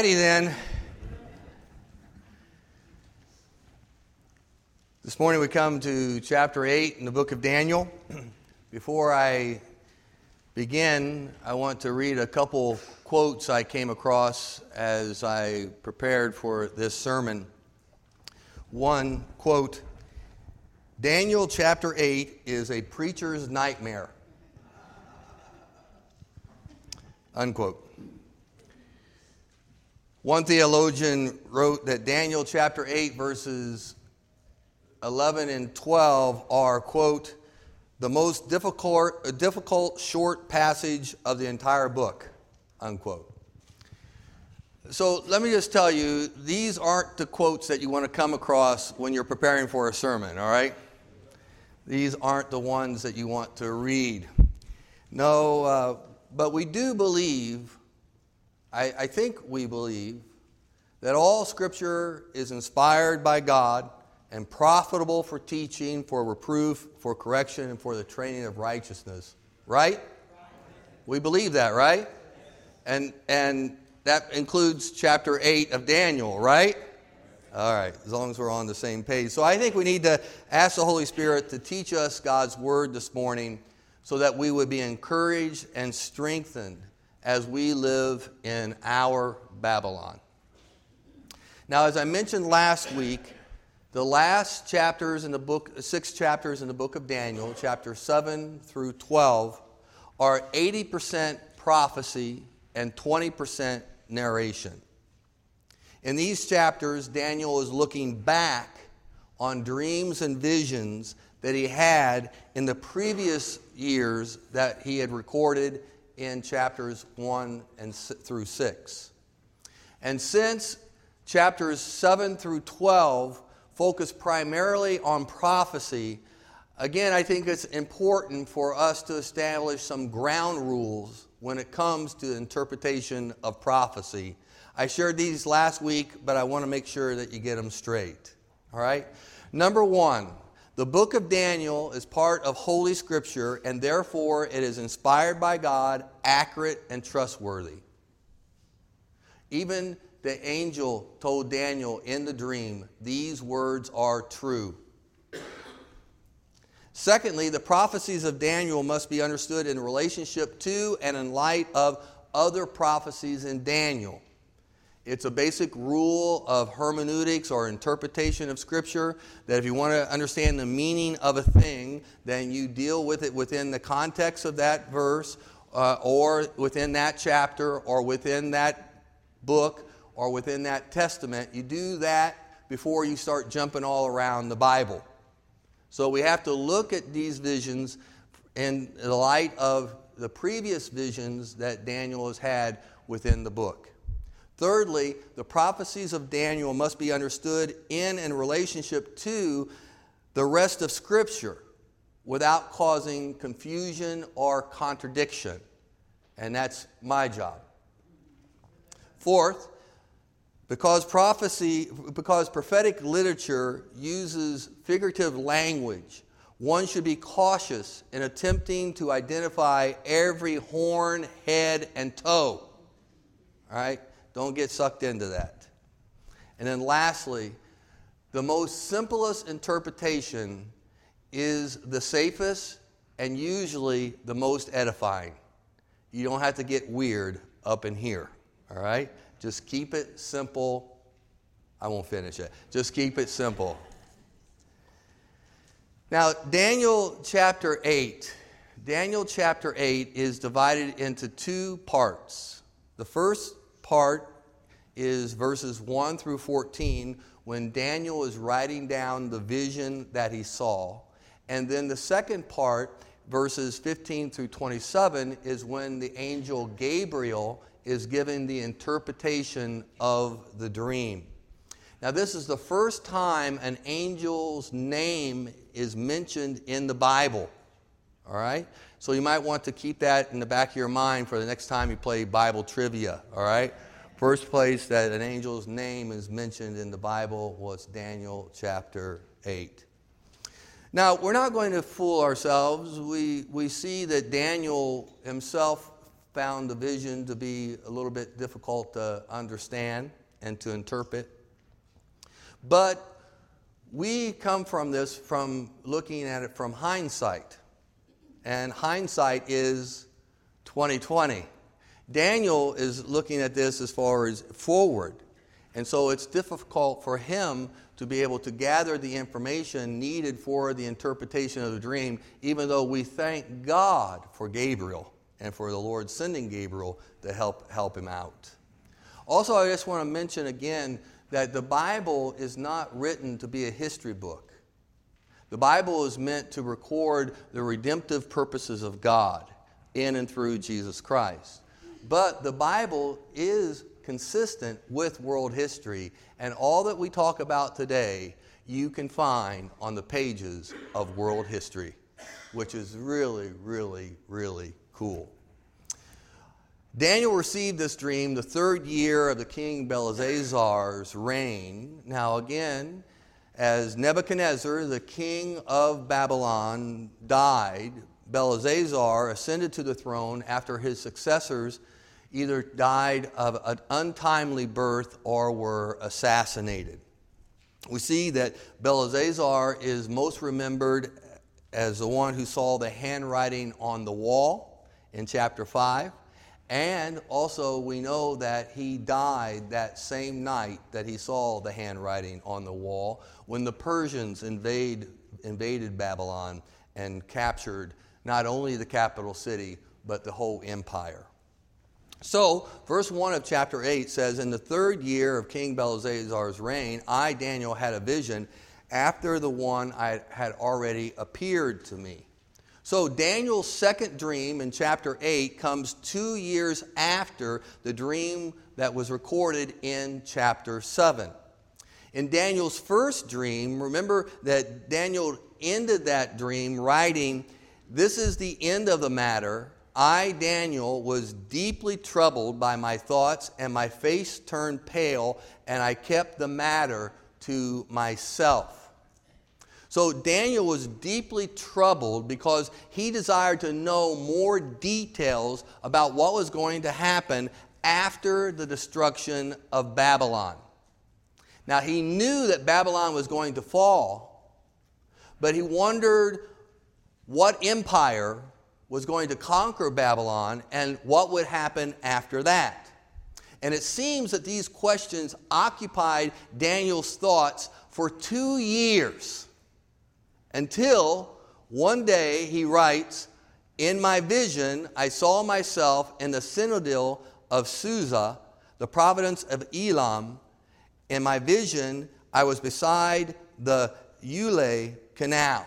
righty then. This morning we come to chapter 8 in the book of Daniel. Before I begin, I want to read a couple quotes I came across as I prepared for this sermon. One quote Daniel chapter 8 is a preacher's nightmare. Unquote. One theologian wrote that Daniel chapter 8, verses 11 and 12 are, quote, the most difficult, difficult short passage of the entire book, unquote. So let me just tell you, these aren't the quotes that you want to come across when you're preparing for a sermon, all right? These aren't the ones that you want to read. No, uh, but we do believe, I, I think we believe, that all Scripture is inspired by God and profitable for teaching, for reproof, for correction, and for the training of righteousness. Right? We believe that, right? And, and that includes chapter 8 of Daniel, right? All right, as long as we're on the same page. So I think we need to ask the Holy Spirit to teach us God's word this morning so that we would be encouraged and strengthened as we live in our Babylon. Now, as I mentioned last week, the last chapters in the book, six chapters in the book of Daniel, chapter 7 through 12, are 80% prophecy and 20% narration. In these chapters, Daniel is looking back on dreams and visions that he had in the previous years that he had recorded in chapters 1 and through 6. And since chapters 7 through 12 focus primarily on prophecy, again, I think it's important for us to establish some ground rules when it comes to interpretation of prophecy. I shared these last week, but I want to make sure that you get them straight. All right? Number one, the book of Daniel is part of Holy Scripture, and therefore it is inspired by God, accurate, and trustworthy. Even the angel told Daniel in the dream, These words are true. Secondly, the prophecies of Daniel must be understood in relationship to and in light of other prophecies in Daniel. It's a basic rule of hermeneutics or interpretation of Scripture that if you want to understand the meaning of a thing, then you deal with it within the context of that verse uh, or within that chapter or within that book or within that testament. You do that before you start jumping all around the Bible. So we have to look at these visions in the light of the previous visions that Daniel has had within the book. Thirdly, the prophecies of Daniel must be understood in and relationship to the rest of Scripture without causing confusion or contradiction. And that's my job. Fourth, because prophecy, because prophetic literature uses figurative language, one should be cautious in attempting to identify every horn, head, and toe. All right? Don't get sucked into that. And then lastly, the most simplest interpretation is the safest and usually the most edifying. You don't have to get weird up in here, all right? Just keep it simple. I won't finish it. Just keep it simple. Now, Daniel chapter 8. Daniel chapter 8 is divided into two parts. The first part is verses 1 through 14 when Daniel is writing down the vision that he saw. And then the second part, verses 15 through 27, is when the angel Gabriel is giving the interpretation of the dream. Now, this is the first time an angel's name is mentioned in the Bible. All right? So you might want to keep that in the back of your mind for the next time you play Bible trivia. All right? First place that an angel's name is mentioned in the Bible was Daniel chapter 8. Now, we're not going to fool ourselves. We, we see that Daniel himself found the vision to be a little bit difficult to understand and to interpret. But we come from this from looking at it from hindsight. And hindsight is 2020. Daniel is looking at this as far as forward. And so it's difficult for him to be able to gather the information needed for the interpretation of the dream, even though we thank God for Gabriel and for the Lord sending Gabriel to help, help him out. Also, I just want to mention again that the Bible is not written to be a history book. The Bible is meant to record the redemptive purposes of God in and through Jesus Christ. But the Bible is consistent with world history, and all that we talk about today you can find on the pages of world history, which is really, really, really cool. Daniel received this dream the third year of the king Belshazzar's reign. Now, again, as Nebuchadnezzar, the king of Babylon, died, Belshazzar ascended to the throne after his successors either died of an untimely birth or were assassinated. We see that Belshazzar is most remembered as the one who saw the handwriting on the wall in chapter 5. And also, we know that he died that same night that he saw the handwriting on the wall when the Persians invade, invaded Babylon and captured not only the capital city, but the whole empire. So, verse 1 of chapter 8 says, In the third year of King Belshazzar's reign, I, Daniel, had a vision after the one I had already appeared to me. So, Daniel's second dream in chapter 8 comes two years after the dream that was recorded in chapter 7. In Daniel's first dream, remember that Daniel ended that dream writing, This is the end of the matter. I, Daniel, was deeply troubled by my thoughts, and my face turned pale, and I kept the matter to myself. So Daniel was deeply troubled because he desired to know more details about what was going to happen after the destruction of Babylon. Now, he knew that Babylon was going to fall, but he wondered what empire was going to conquer Babylon and what would happen after that. And it seems that these questions occupied Daniel's thoughts for two years until one day he writes, In my vision, I saw myself in the citadel of Susa, the province of Elam. In my vision, I was beside the Ulai Canal.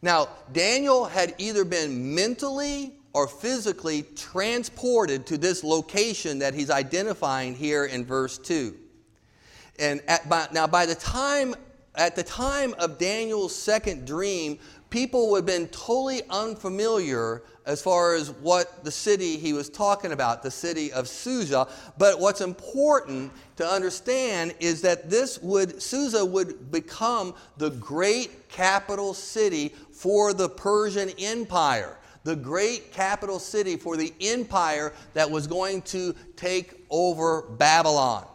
Now, Daniel had either been mentally or physically transported to this location that he's identifying here in verse 2. And at, by, now, by the time, at the time of Daniel's second dream, people would have been totally unfamiliar as far as what the city he was talking about, the city of Susa. But what's important to understand is that this would, Susa would become the great capital city for the Persian Empire, the great capital city for the empire that was going to take over Babylon.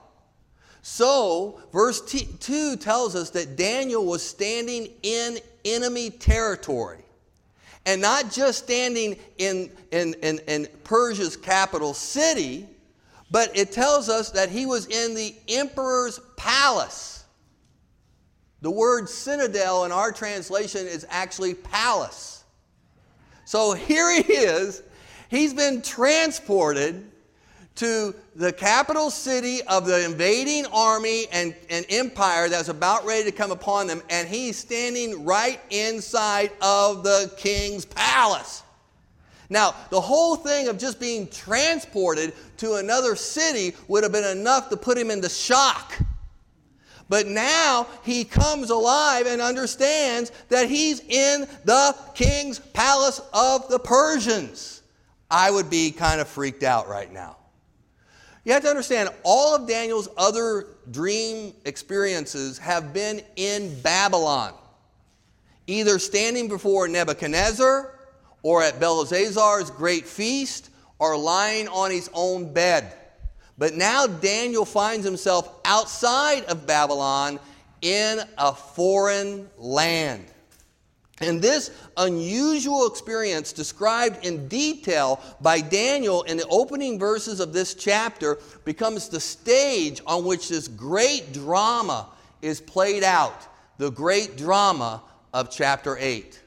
So, verse 2 tells us that Daniel was standing in enemy territory. And not just standing in, in, in, in, Persia's capital city, but it tells us that he was in the emperor's palace. The word citadel in our translation is actually palace. So here he is. He's been transported to the capital city of the invading army and, and empire that's about ready to come upon them, and he's standing right inside of the king's palace. Now, the whole thing of just being transported to another city would have been enough to put him into shock. But now he comes alive and understands that he's in the king's palace of the Persians. I would be kind of freaked out right now. You have to understand, all of Daniel's other dream experiences have been in Babylon, either standing before Nebuchadnezzar or at Belshazzar's great feast, or lying on his own bed. But now Daniel finds himself outside of Babylon in a foreign land. And this unusual experience, described in detail by Daniel in the opening verses of this chapter, becomes the stage on which this great drama is played out the great drama of chapter 8.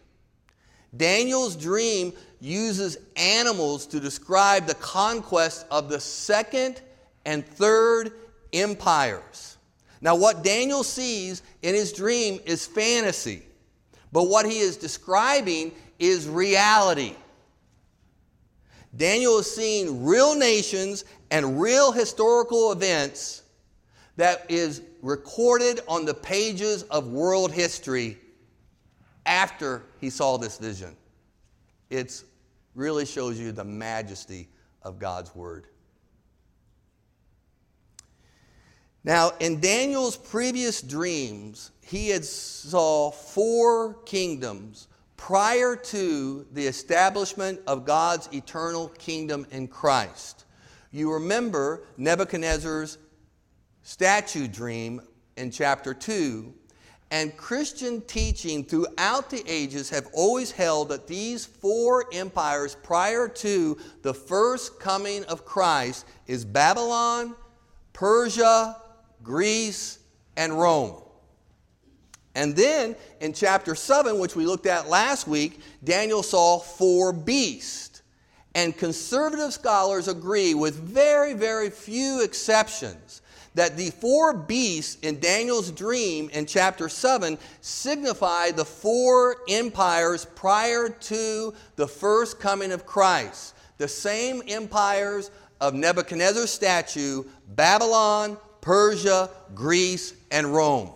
Daniel's dream uses animals to describe the conquest of the second and third empires. Now, what Daniel sees in his dream is fantasy, but what he is describing is reality. Daniel is seeing real nations and real historical events that is recorded on the pages of world history after he saw this vision. It really shows you the majesty of God's word. Now, in Daniel's previous dreams, he had saw four kingdoms prior to the establishment of God's eternal kingdom in Christ. You remember Nebuchadnezzar's statue dream in chapter 2. And Christian teaching throughout the ages have always held that these four empires prior to the first coming of Christ is Babylon, Persia, Greece, and Rome. And then in chapter 7, which we looked at last week, Daniel saw four beasts. And conservative scholars agree, with very, very few exceptions, that the four beasts in Daniel's dream in chapter 7 signify the four empires prior to the first coming of Christ. The same empires of Nebuchadnezzar's statue, Babylon, Persia, Greece, and Rome.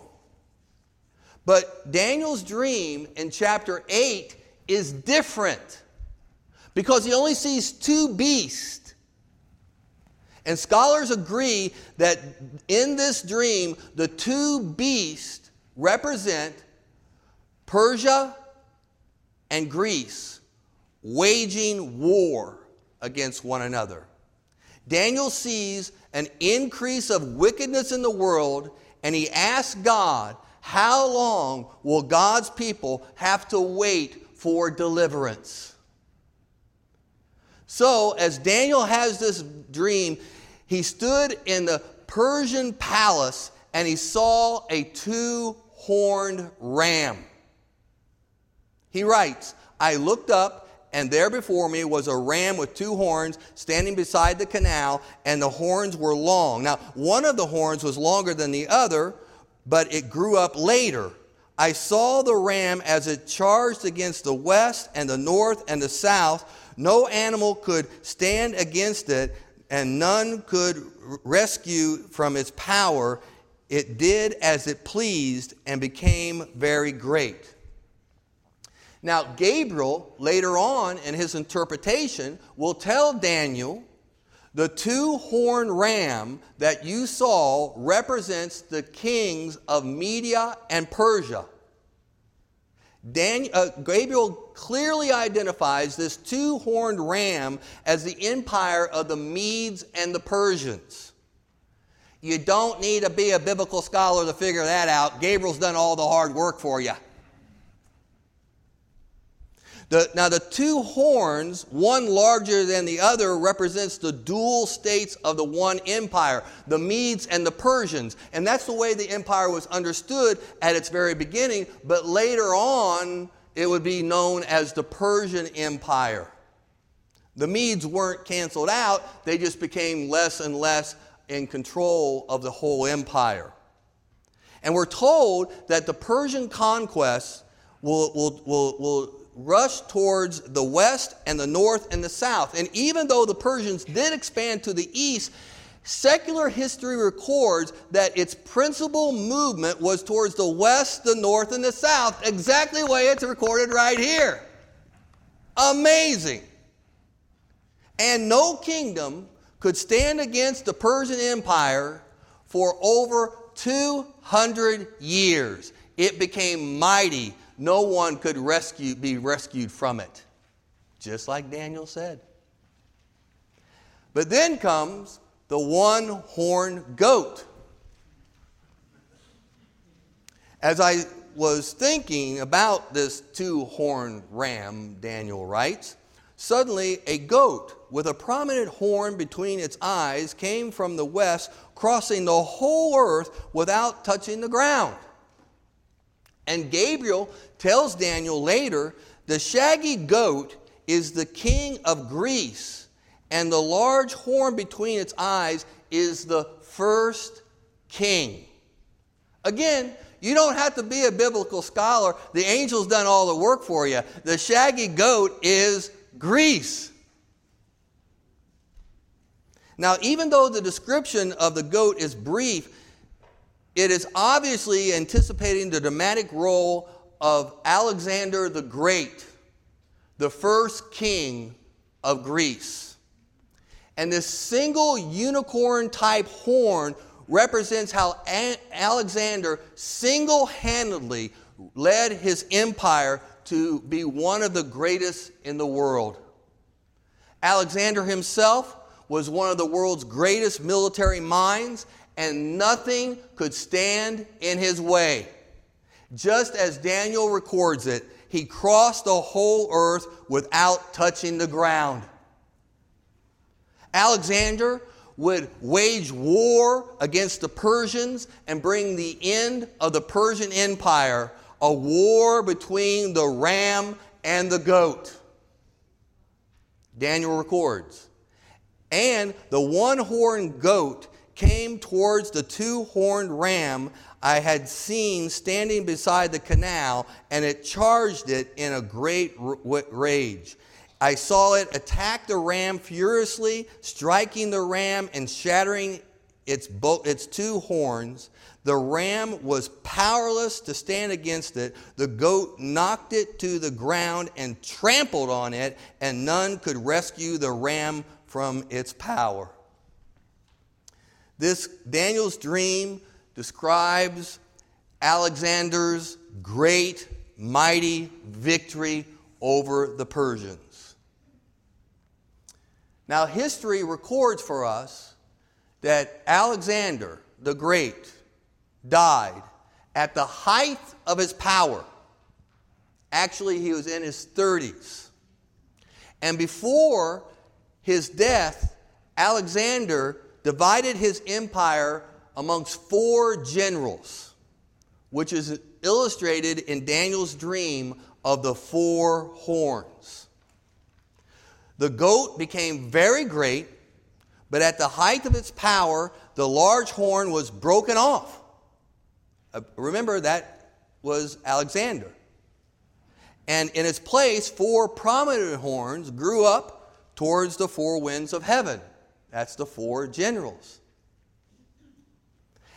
But Daniel's dream in chapter 8 is different because he only sees two beasts and scholars agree that in this dream, the two beasts represent Persia and Greece waging war against one another. Daniel sees an increase of wickedness in the world, and he asks God, How long will God's people have to wait for deliverance? So, as Daniel has this dream, he stood in the Persian palace and he saw a two horned ram. He writes, I looked up, and there before me was a ram with two horns standing beside the canal, and the horns were long. Now, one of the horns was longer than the other, but it grew up later. I saw the ram as it charged against the west and the north and the south no animal could stand against it, and none could rescue from its power. It did as it pleased and became very great. Now, Gabriel, later on in his interpretation, will tell Daniel the two horned ram that you saw represents the kings of Media and Persia. Daniel, uh, Gabriel clearly identifies this two horned ram as the empire of the Medes and the Persians. You don't need to be a biblical scholar to figure that out. Gabriel's done all the hard work for you. The, now, the two horns, one larger than the other, represents the dual states of the one empire, the Medes and the Persians. And that's the way the empire was understood at its very beginning, but later on, it would be known as the Persian Empire. The Medes weren't canceled out, they just became less and less in control of the whole empire. And we're told that the Persian conquest will, will, will, will rushed towards the west and the north and the south. And even though the Persians did expand to the east, secular history records that its principal movement was towards the west, the north, and the south, exactly the way it's recorded right here. Amazing. And no kingdom could stand against the Persian Empire for over 200 years. It became mighty no one could rescue, be rescued from it. just like Daniel said. But then comes the one horned goat. As I was thinking about this two horned ram, Daniel writes, suddenly a goat with a prominent horn between its eyes came from the west, crossing the whole earth without touching the ground. And Gabriel tells Daniel later the shaggy goat is the king of Greece, and the large horn between its eyes is the first king. Again, you don't have to be a biblical scholar. The angel's done all the work for you. The shaggy goat is Greece. Now, even though the description of the goat is brief, it is obviously anticipating the dramatic role of Alexander the Great, the first king of Greece. And this single unicorn type horn represents how Alexander single handedly led his empire to be one of the greatest in the world. Alexander himself was one of the world's greatest military minds, and nothing could stand in his way. Just as Daniel records it, he crossed the whole earth without touching the ground. Alexander would wage war against the Persians and bring the end of the Persian Empire, a war between the ram and the goat. Daniel records. And the one horned goat came towards the two horned ram I had seen standing beside the canal, and it charged it in a great rage. I saw it attack the ram furiously, striking the ram and shattering its, bo- its two horns. The ram was powerless to stand against it. The goat knocked it to the ground and trampled on it, and none could rescue the ram from its power. This Daniel's dream describes Alexander's great, mighty victory over the Persians. Now, history records for us that Alexander the Great died at the height of his power. Actually, he was in his 30s. And before his death, Alexander divided his empire amongst four generals, which is illustrated in Daniel's dream of the four horns. The goat became very great, but at the height of its power, the large horn was broken off. Uh, remember, that was Alexander. And in its place, four prominent horns grew up towards the four winds of heaven. That's the four generals.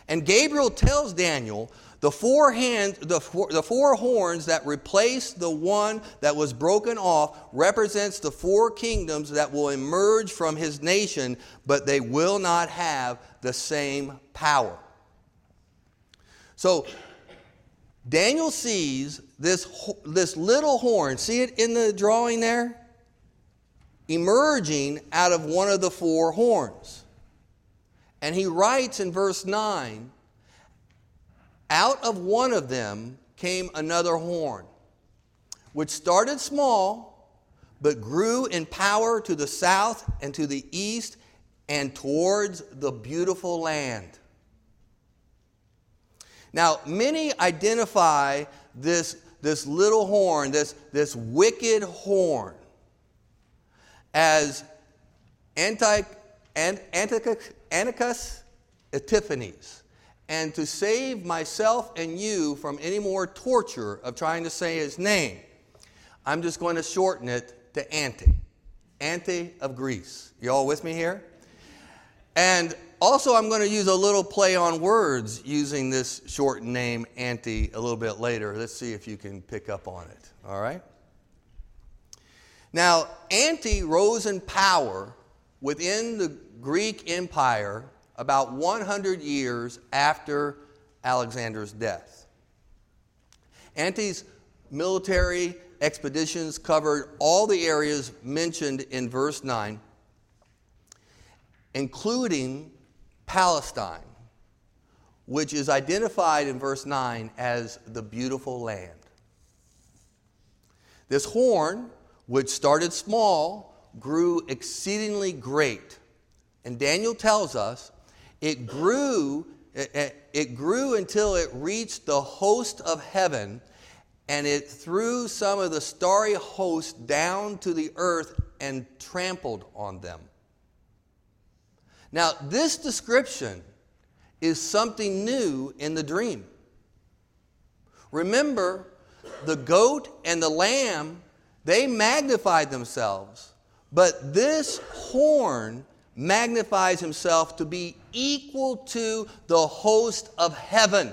And Gabriel tells Daniel the four, hands, the, four, the four horns that replace the one that was broken off represents the four kingdoms that will emerge from his nation, but they will not have the same power. So Daniel sees this, this little horn, see it in the drawing there? Emerging out of one of the four horns. And he writes in verse 9 out of one of them came another horn, which started small, but grew in power to the south and to the east and towards the beautiful land. Now, many identify this, this little horn, this, this wicked horn, as Antiochus Epiphanes and to save myself and you from any more torture of trying to say his name, I'm just going to shorten it to Anti. Anti of Greece. You all with me here? And also, I'm going to use a little play on words using this shortened name, Anti, a little bit later. Let's see if you can pick up on it. All right? Now, Anti rose in power within the Greek Empire about 100 years after Alexander's death. Anti's military expeditions covered all the areas mentioned in verse 9, including Palestine, which is identified in verse 9 as the beautiful land. This horn, which started small, grew exceedingly great. And Daniel tells us it grew, it, it grew until it reached the host of heaven, and it threw some of the starry host down to the earth and trampled on them. Now, this description is something new in the dream. Remember, the goat and the lamb, they magnified themselves, but this horn magnifies himself to be equal to the host of heaven.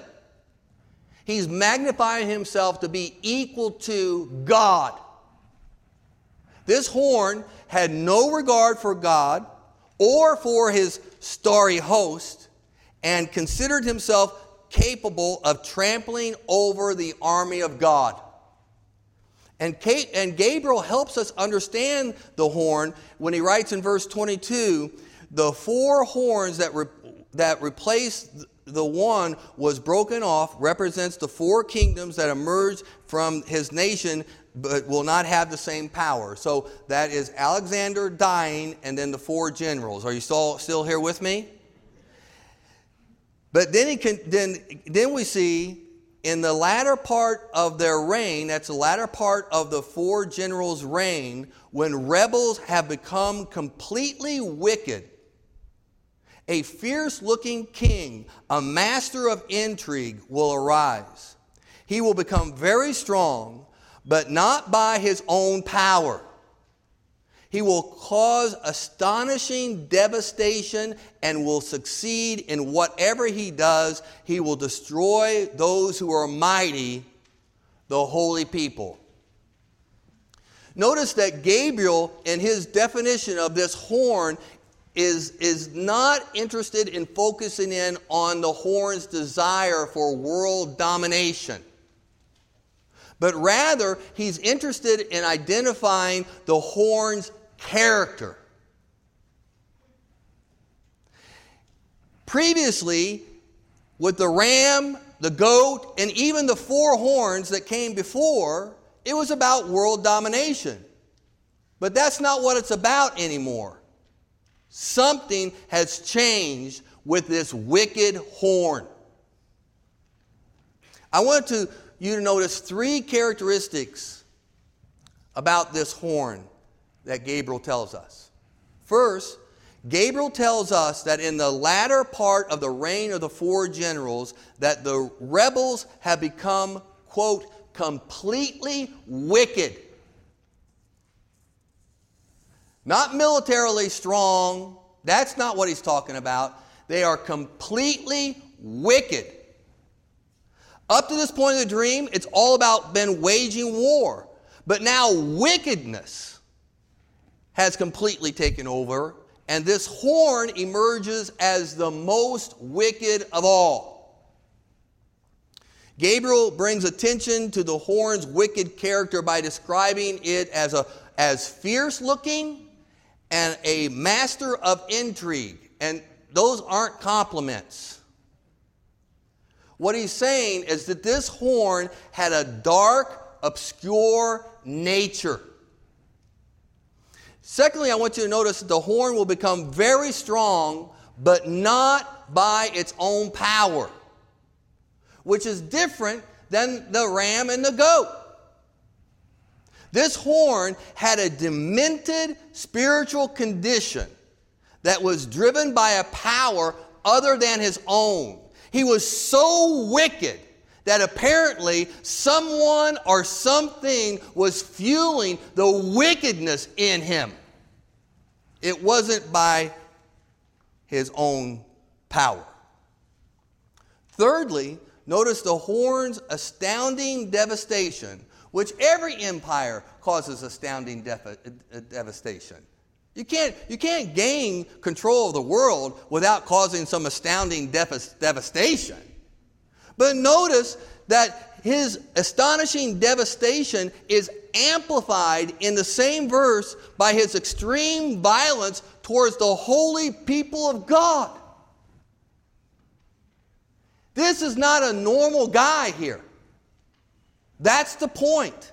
He's magnifying himself to be equal to God. This horn had no regard for God or for his starry host and considered himself capable of trampling over the army of God. And, Kate, and Gabriel helps us understand the horn when he writes in verse 22 the four horns that, re, that replaced the one was broken off, represents the four kingdoms that emerge from his nation but will not have the same power. So that is Alexander dying and then the four generals. Are you still, still here with me? But then, he can, then, then we see in the latter part of their reign, that's the latter part of the four generals' reign, when rebels have become completely wicked, a fierce looking king, a master of intrigue, will arise. He will become very strong, but not by his own power. He will cause astonishing devastation and will succeed in whatever he does. He will destroy those who are mighty, the holy people. Notice that Gabriel, in his definition of this horn, is, is not interested in focusing in on the horn's desire for world domination but rather he's interested in identifying the horn's character. Previously, with the ram, the goat, and even the four horns that came before, it was about world domination. But that's not what it's about anymore. Something has changed with this wicked horn. I want to, you to notice three characteristics about this horn that Gabriel tells us. First, Gabriel tells us that in the latter part of the reign of the four generals that the rebels have become quote completely wicked. Not militarily strong, that's not what he's talking about. They are completely wicked. Up to this point of the dream, it's all about been waging war. But now wickedness has completely taken over, and this horn emerges as the most wicked of all. Gabriel brings attention to the horn's wicked character by describing it as, a, as fierce looking and a master of intrigue. And those aren't compliments. What he's saying is that this horn had a dark, obscure nature. Secondly, I want you to notice that the horn will become very strong, but not by its own power, which is different than the ram and the goat. This horn had a demented spiritual condition that was driven by a power other than his own. He was so wicked that apparently someone or something was fueling the wickedness in him. It wasn't by his own power. Thirdly, notice the horn's astounding devastation, which every empire causes astounding def- uh, devastation. You can't, you can't gain control of the world without causing some astounding devastation. But notice that his astonishing devastation is amplified in the same verse by his extreme violence towards the holy people of God. This is not a normal guy here. That's the point.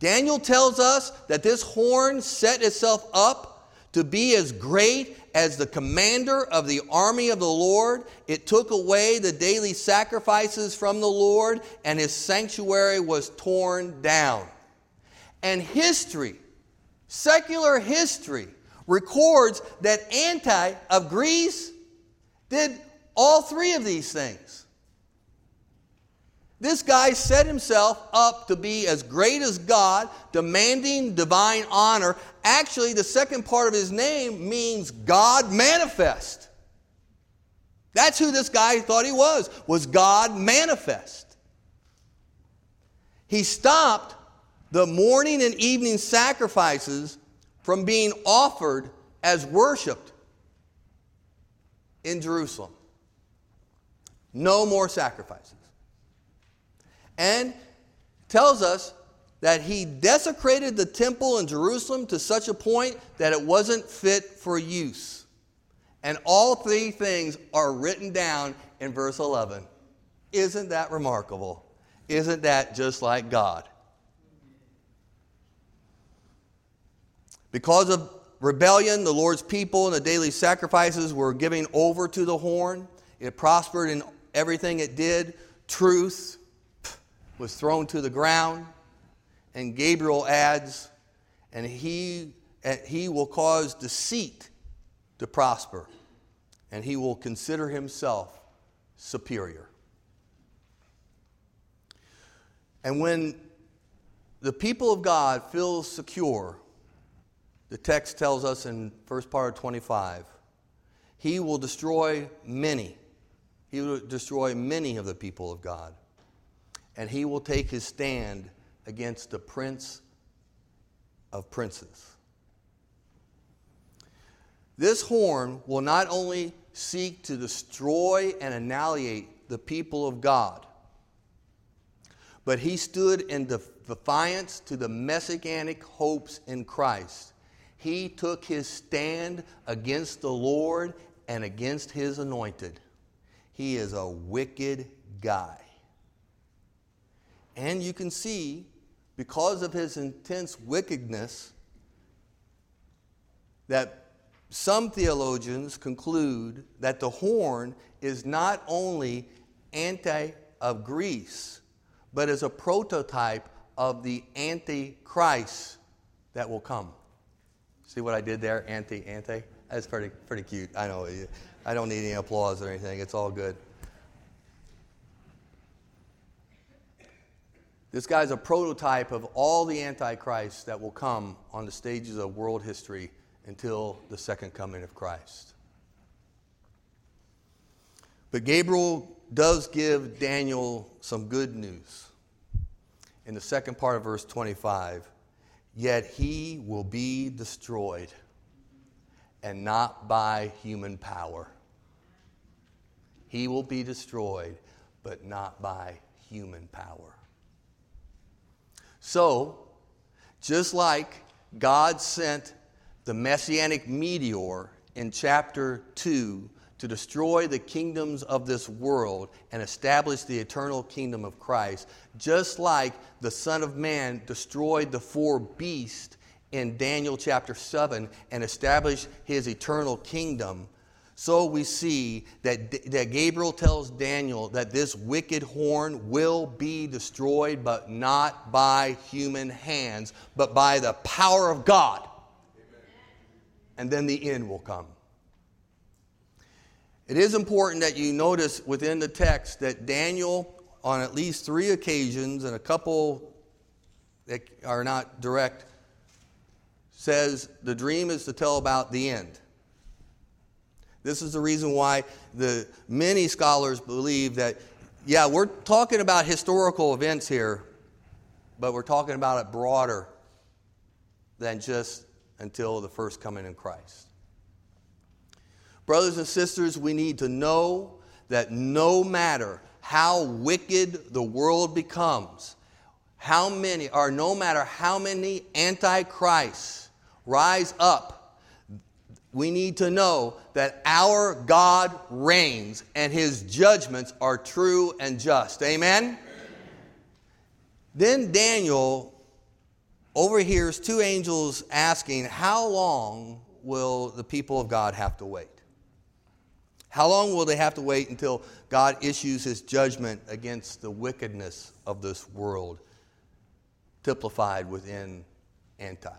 Daniel tells us that this horn set itself up to be as great as the commander of the army of the Lord. It took away the daily sacrifices from the Lord, and his sanctuary was torn down. And history, secular history, records that Anti of Greece did all three of these things. This guy set himself up to be as great as God, demanding divine honor. Actually, the second part of his name means God manifest. That's who this guy thought he was, was God manifest. He stopped the morning and evening sacrifices from being offered as worshiped in Jerusalem. No more sacrifices. And tells us that he desecrated the temple in Jerusalem to such a point that it wasn't fit for use. And all three things are written down in verse 11. Isn't that remarkable? Isn't that just like God? Because of rebellion, the Lord's people and the daily sacrifices were giving over to the horn. It prospered in everything it did. Truth was thrown to the ground. And Gabriel adds, and he, he will cause deceit to prosper, and he will consider himself superior. And when the people of God feel secure, the text tells us in first part of 25, he will destroy many he will destroy many of the people of God. And he will take his stand against the prince of princes. This horn will not only seek to destroy and annihilate the people of God, but he stood in defiance to the messianic hopes in Christ. He took his stand against the Lord and against his anointed. He is a wicked guy. And you can see, because of his intense wickedness, that some theologians conclude that the horn is not only anti of Greece, but is a prototype of the antichrist that will come. See what I did there? Anti, anti? That's pretty, pretty cute. I know. I don't need any applause or anything. It's all good. This guy's a prototype of all the antichrists that will come on the stages of world history until the second coming of Christ. But Gabriel does give Daniel some good news. In the second part of verse 25, yet he will be destroyed and not by human power. He will be destroyed, but not by human power. So, just like God sent the messianic meteor in chapter 2 to destroy the kingdoms of this world and establish the eternal kingdom of Christ, just like the Son of Man destroyed the four beasts in Daniel chapter 7 and established his eternal kingdom, so we see that, that Gabriel tells Daniel that this wicked horn will be destroyed, but not by human hands, but by the power of God. Amen. And then the end will come. It is important that you notice within the text that Daniel, on at least three occasions, and a couple that are not direct, says the dream is to tell about the end. This is the reason why the many scholars believe that, yeah, we're talking about historical events here, but we're talking about it broader than just until the first coming in Christ. Brothers and sisters, we need to know that no matter how wicked the world becomes, how many, or no matter how many antichrists rise up, we need to know that our God reigns and his judgments are true and just. Amen? Amen? Then Daniel overhears two angels asking, How long will the people of God have to wait? How long will they have to wait until God issues his judgment against the wickedness of this world, typified within anti?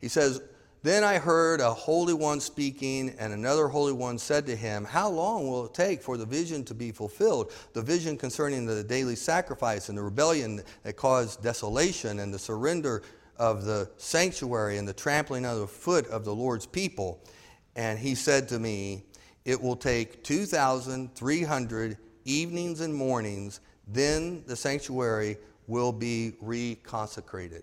He says, then I heard a holy one speaking, and another holy one said to him, How long will it take for the vision to be fulfilled? The vision concerning the daily sacrifice and the rebellion that caused desolation, and the surrender of the sanctuary and the trampling of the foot of the Lord's people. And he said to me, It will take 2,300 evenings and mornings, then the sanctuary will be reconsecrated.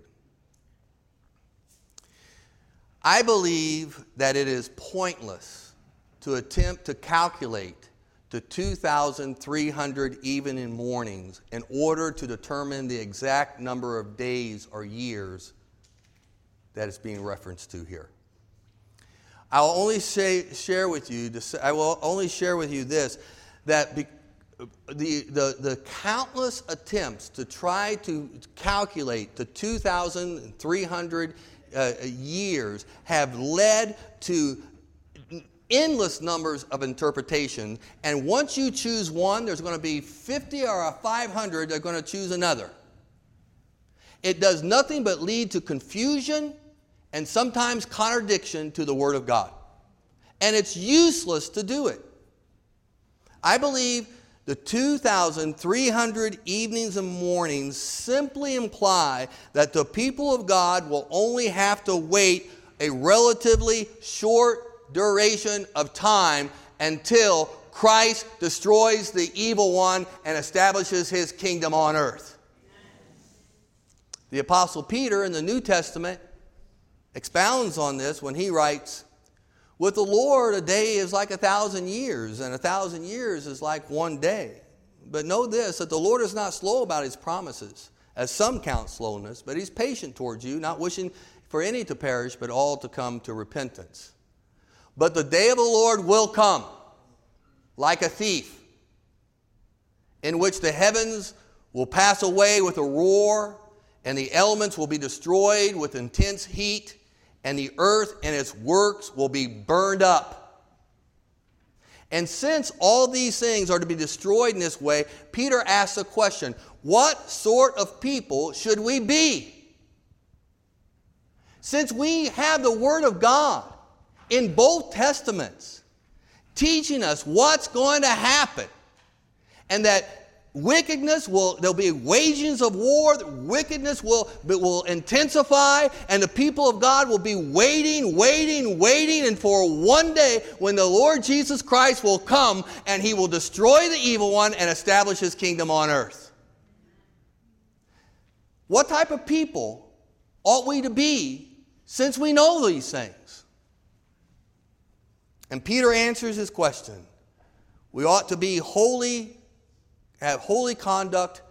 I believe that it is pointless to attempt to calculate the 2,300 even in mornings in order to determine the exact number of days or years that is being referenced to here. I will only say, share with you, I will only share with you this, that be, the, the, the countless attempts to try to calculate the 2,300 uh, years have led to endless numbers of interpretations. And once you choose one, there's going to be 50 or 500 that are going to choose another. It does nothing but lead to confusion and sometimes contradiction to the Word of God. And it's useless to do it. I believe the 2,300 evenings and mornings simply imply that the people of God will only have to wait a relatively short duration of time until Christ destroys the evil one and establishes his kingdom on earth. The Apostle Peter in the New Testament expounds on this when he writes, with the Lord, a day is like a thousand years, and a thousand years is like one day. But know this that the Lord is not slow about his promises, as some count slowness, but he's patient towards you, not wishing for any to perish, but all to come to repentance. But the day of the Lord will come like a thief, in which the heavens will pass away with a roar, and the elements will be destroyed with intense heat and the earth and its works will be burned up. And since all these things are to be destroyed in this way, Peter asks a question What sort of people should we be? Since we have the Word of God in both Testaments teaching us what's going to happen, and that wickedness will there'll be wagings of war wickedness will will intensify and the people of god will be waiting waiting waiting and for one day when the lord jesus christ will come and he will destroy the evil one and establish his kingdom on earth. What type of people ought we to be since we know these things? And peter answers his question. We ought to be holy have holy conduct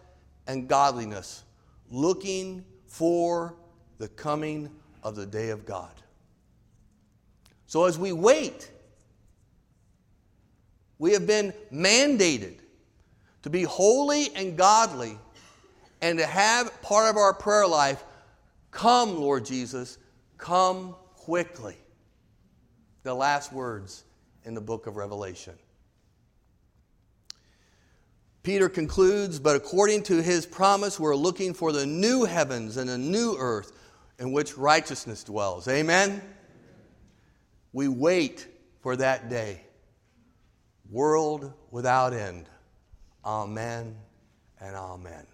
and godliness, looking for the coming of the day of God. So as we wait, we have been mandated to be holy and godly and to have part of our prayer life come, Lord Jesus, come quickly. The last words in the book of Revelation. Peter concludes, but according to his promise, we're looking for the new heavens and a new earth in which righteousness dwells. Amen? We wait for that day. World without end. Amen and amen.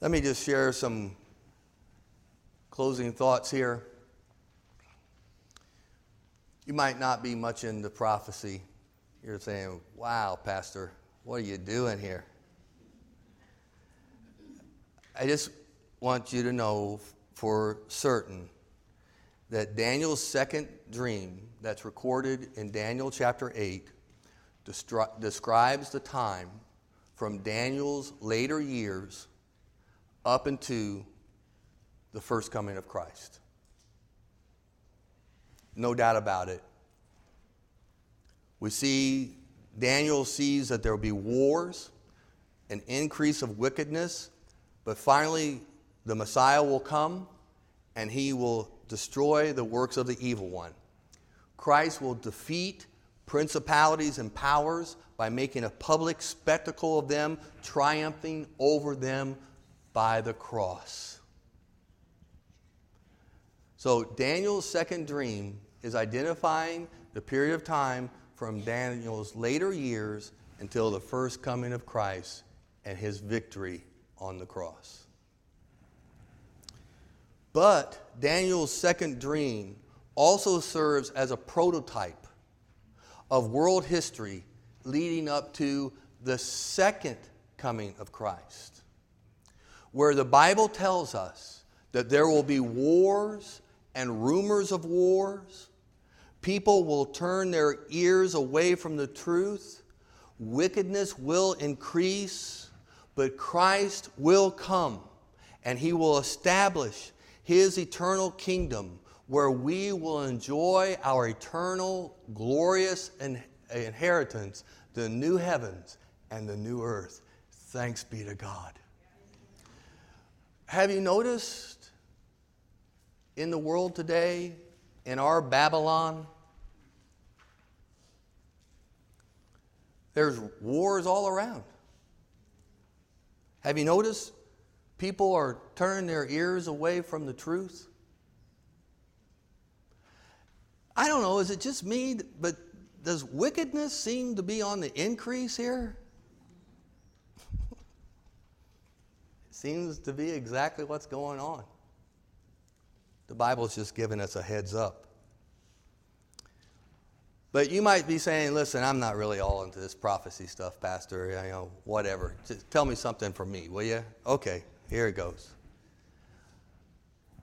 Let me just share some closing thoughts here. You might not be much into prophecy you're saying, wow, Pastor, what are you doing here? I just want you to know for certain that Daniel's second dream that's recorded in Daniel chapter 8 describes the time from Daniel's later years up into the first coming of Christ. No doubt about it. We see Daniel sees that there will be wars, an increase of wickedness, but finally the Messiah will come and he will destroy the works of the evil one. Christ will defeat principalities and powers by making a public spectacle of them, triumphing over them by the cross. So, Daniel's second dream is identifying the period of time from Daniel's later years until the first coming of Christ and his victory on the cross. But Daniel's second dream also serves as a prototype of world history leading up to the second coming of Christ, where the Bible tells us that there will be wars and rumors of wars. People will turn their ears away from the truth. Wickedness will increase, but Christ will come and he will establish his eternal kingdom where we will enjoy our eternal, glorious inheritance, the new heavens and the new earth. Thanks be to God. Have you noticed in the world today, in our Babylon, there's wars all around. Have you noticed people are turning their ears away from the truth? I don't know, is it just me, but does wickedness seem to be on the increase here? it seems to be exactly what's going on. The Bible's just giving us a heads up. But you might be saying, listen, I'm not really all into this prophecy stuff, Pastor. You know, whatever. Just tell me something for me, will you? Okay, here it goes.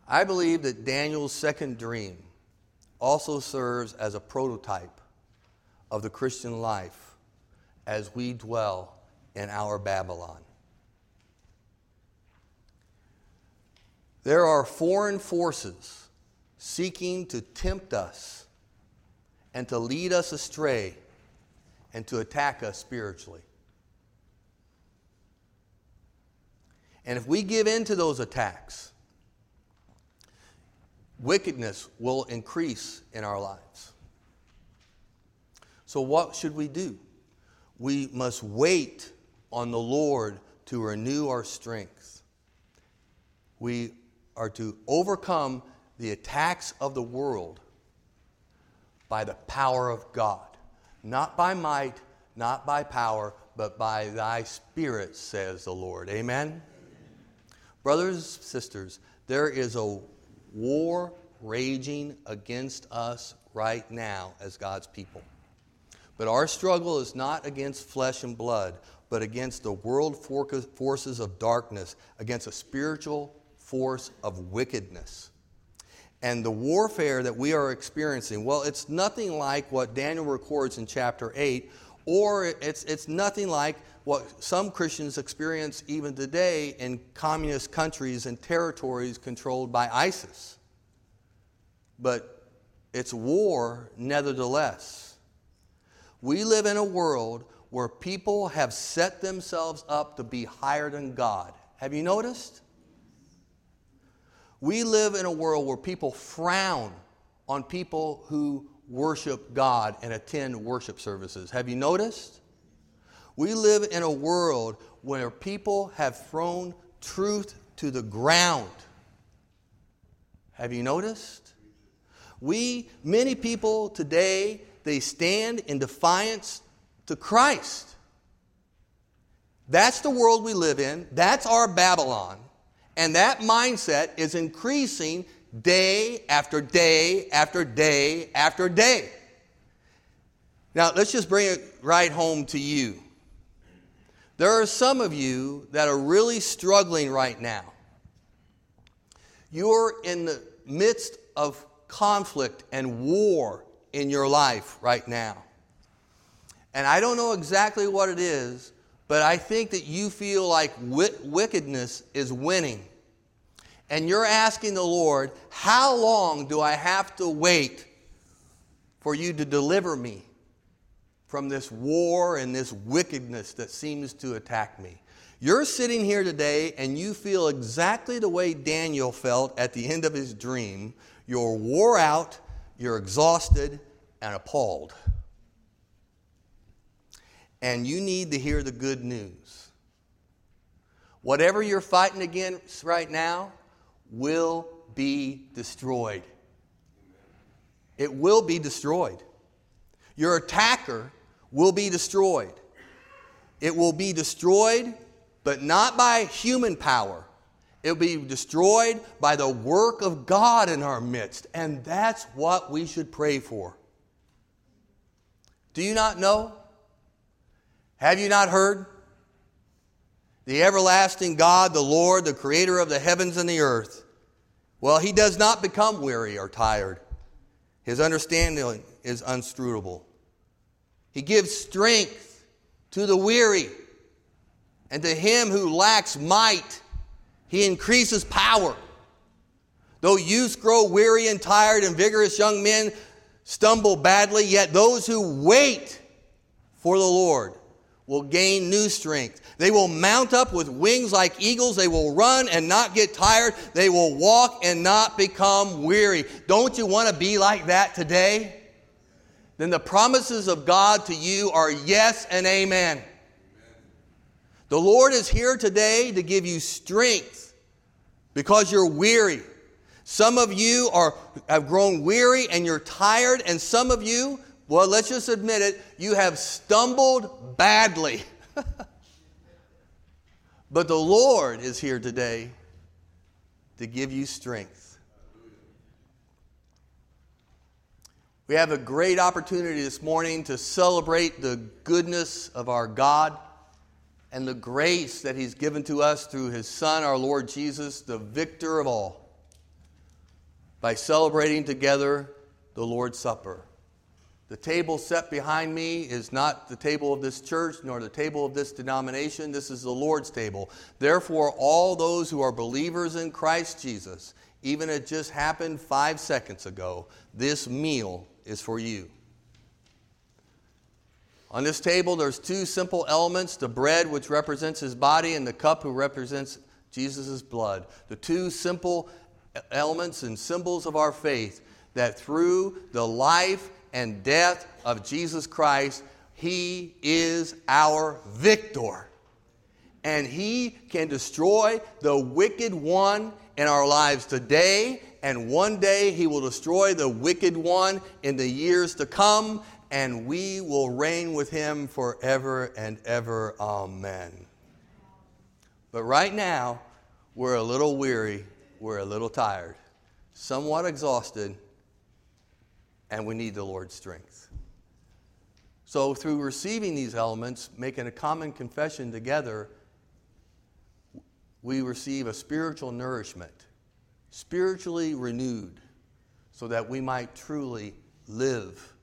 I believe that Daniel's second dream also serves as a prototype of the Christian life as we dwell in our Babylon. There are foreign forces seeking to tempt us and to lead us astray and to attack us spiritually. And if we give in to those attacks, wickedness will increase in our lives. So, what should we do? We must wait on the Lord to renew our strength. We are to overcome the attacks of the world by the power of God, not by might, not by power, but by thy spirit, says the Lord. Amen? Brothers, sisters, there is a war raging against us right now as God's people. But our struggle is not against flesh and blood, but against the world forces of darkness, against a spiritual force of wickedness. And the warfare that we are experiencing, well, it's nothing like what Daniel records in chapter 8, or it's, it's nothing like what some Christians experience even today in communist countries and territories controlled by ISIS. But it's war, nevertheless. We live in a world where people have set themselves up to be higher than God. Have you noticed? We live in a world where people frown on people who worship God and attend worship services. Have you noticed? We live in a world where people have thrown truth to the ground. Have you noticed? We, many people today, they stand in defiance to Christ. That's the world we live in. That's our Babylon. And that mindset is increasing day after day after day after day. Now, let's just bring it right home to you. There are some of you that are really struggling right now. You're in the midst of conflict and war in your life right now. And I don't know exactly what it is, but I think that you feel like wickedness is winning. And you're asking the Lord, How long do I have to wait for you to deliver me from this war and this wickedness that seems to attack me? You're sitting here today and you feel exactly the way Daniel felt at the end of his dream. You're wore out, you're exhausted, and appalled and you need to hear the good news. Whatever you're fighting against right now will be destroyed. It will be destroyed. Your attacker will be destroyed. It will be destroyed, but not by human power. It will be destroyed by the work of God in our midst. And that's what we should pray for. Do you not know have you not heard? The everlasting God, the Lord, the creator of the heavens and the earth. Well, he does not become weary or tired. His understanding is unscrutable. He gives strength to the weary, and to him who lacks might, he increases power. Though youths grow weary and tired, and vigorous young men stumble badly, yet those who wait for the Lord will gain new strength. They will mount up with wings like eagles. They will run and not get tired. They will walk and not become weary. Don't you want to be like that today? Then the promises of God to you are yes and amen. The Lord is here today to give you strength because you're weary. Some of you are, have grown weary and you're tired, and some of you well, let's just admit it, you have stumbled badly. but the Lord is here today to give you strength. We have a great opportunity this morning to celebrate the goodness of our God and the grace that He's given to us through His Son, our Lord Jesus, the victor of all, by celebrating together the Lord's Supper. The table set behind me is not the table of this church nor the table of this denomination. This is the Lord's table. Therefore, all those who are believers in Christ Jesus, even it just happened five seconds ago, this meal is for you. On this table, there's two simple elements the bread, which represents his body, and the cup, who represents Jesus' blood. The two simple elements and symbols of our faith that through the life and death of Jesus Christ, He is our victor. And He can destroy the wicked one in our lives today, and one day He will destroy the wicked one in the years to come, and we will reign with Him forever and ever. Amen. But right now, we're a little weary, we're a little tired, somewhat exhausted and we need the Lord's strength. So, through receiving these elements, making a common confession together, we receive a spiritual nourishment, spiritually renewed, so that we might truly live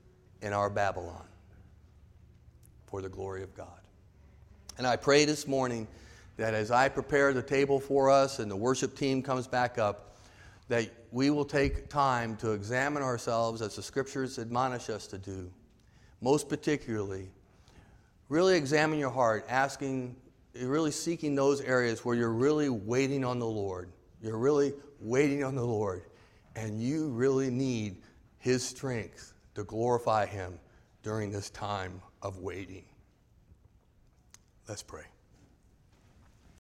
in our Babylon for the glory of God. And I pray this morning that as I prepare the table for us and the worship team comes back up, that we will take time to examine ourselves as the scriptures admonish us to do. Most particularly, really examine your heart, asking, really seeking those areas where you're really waiting on the Lord. You're really waiting on the Lord, and you really need His strength to glorify Him during this time of waiting. Let's pray.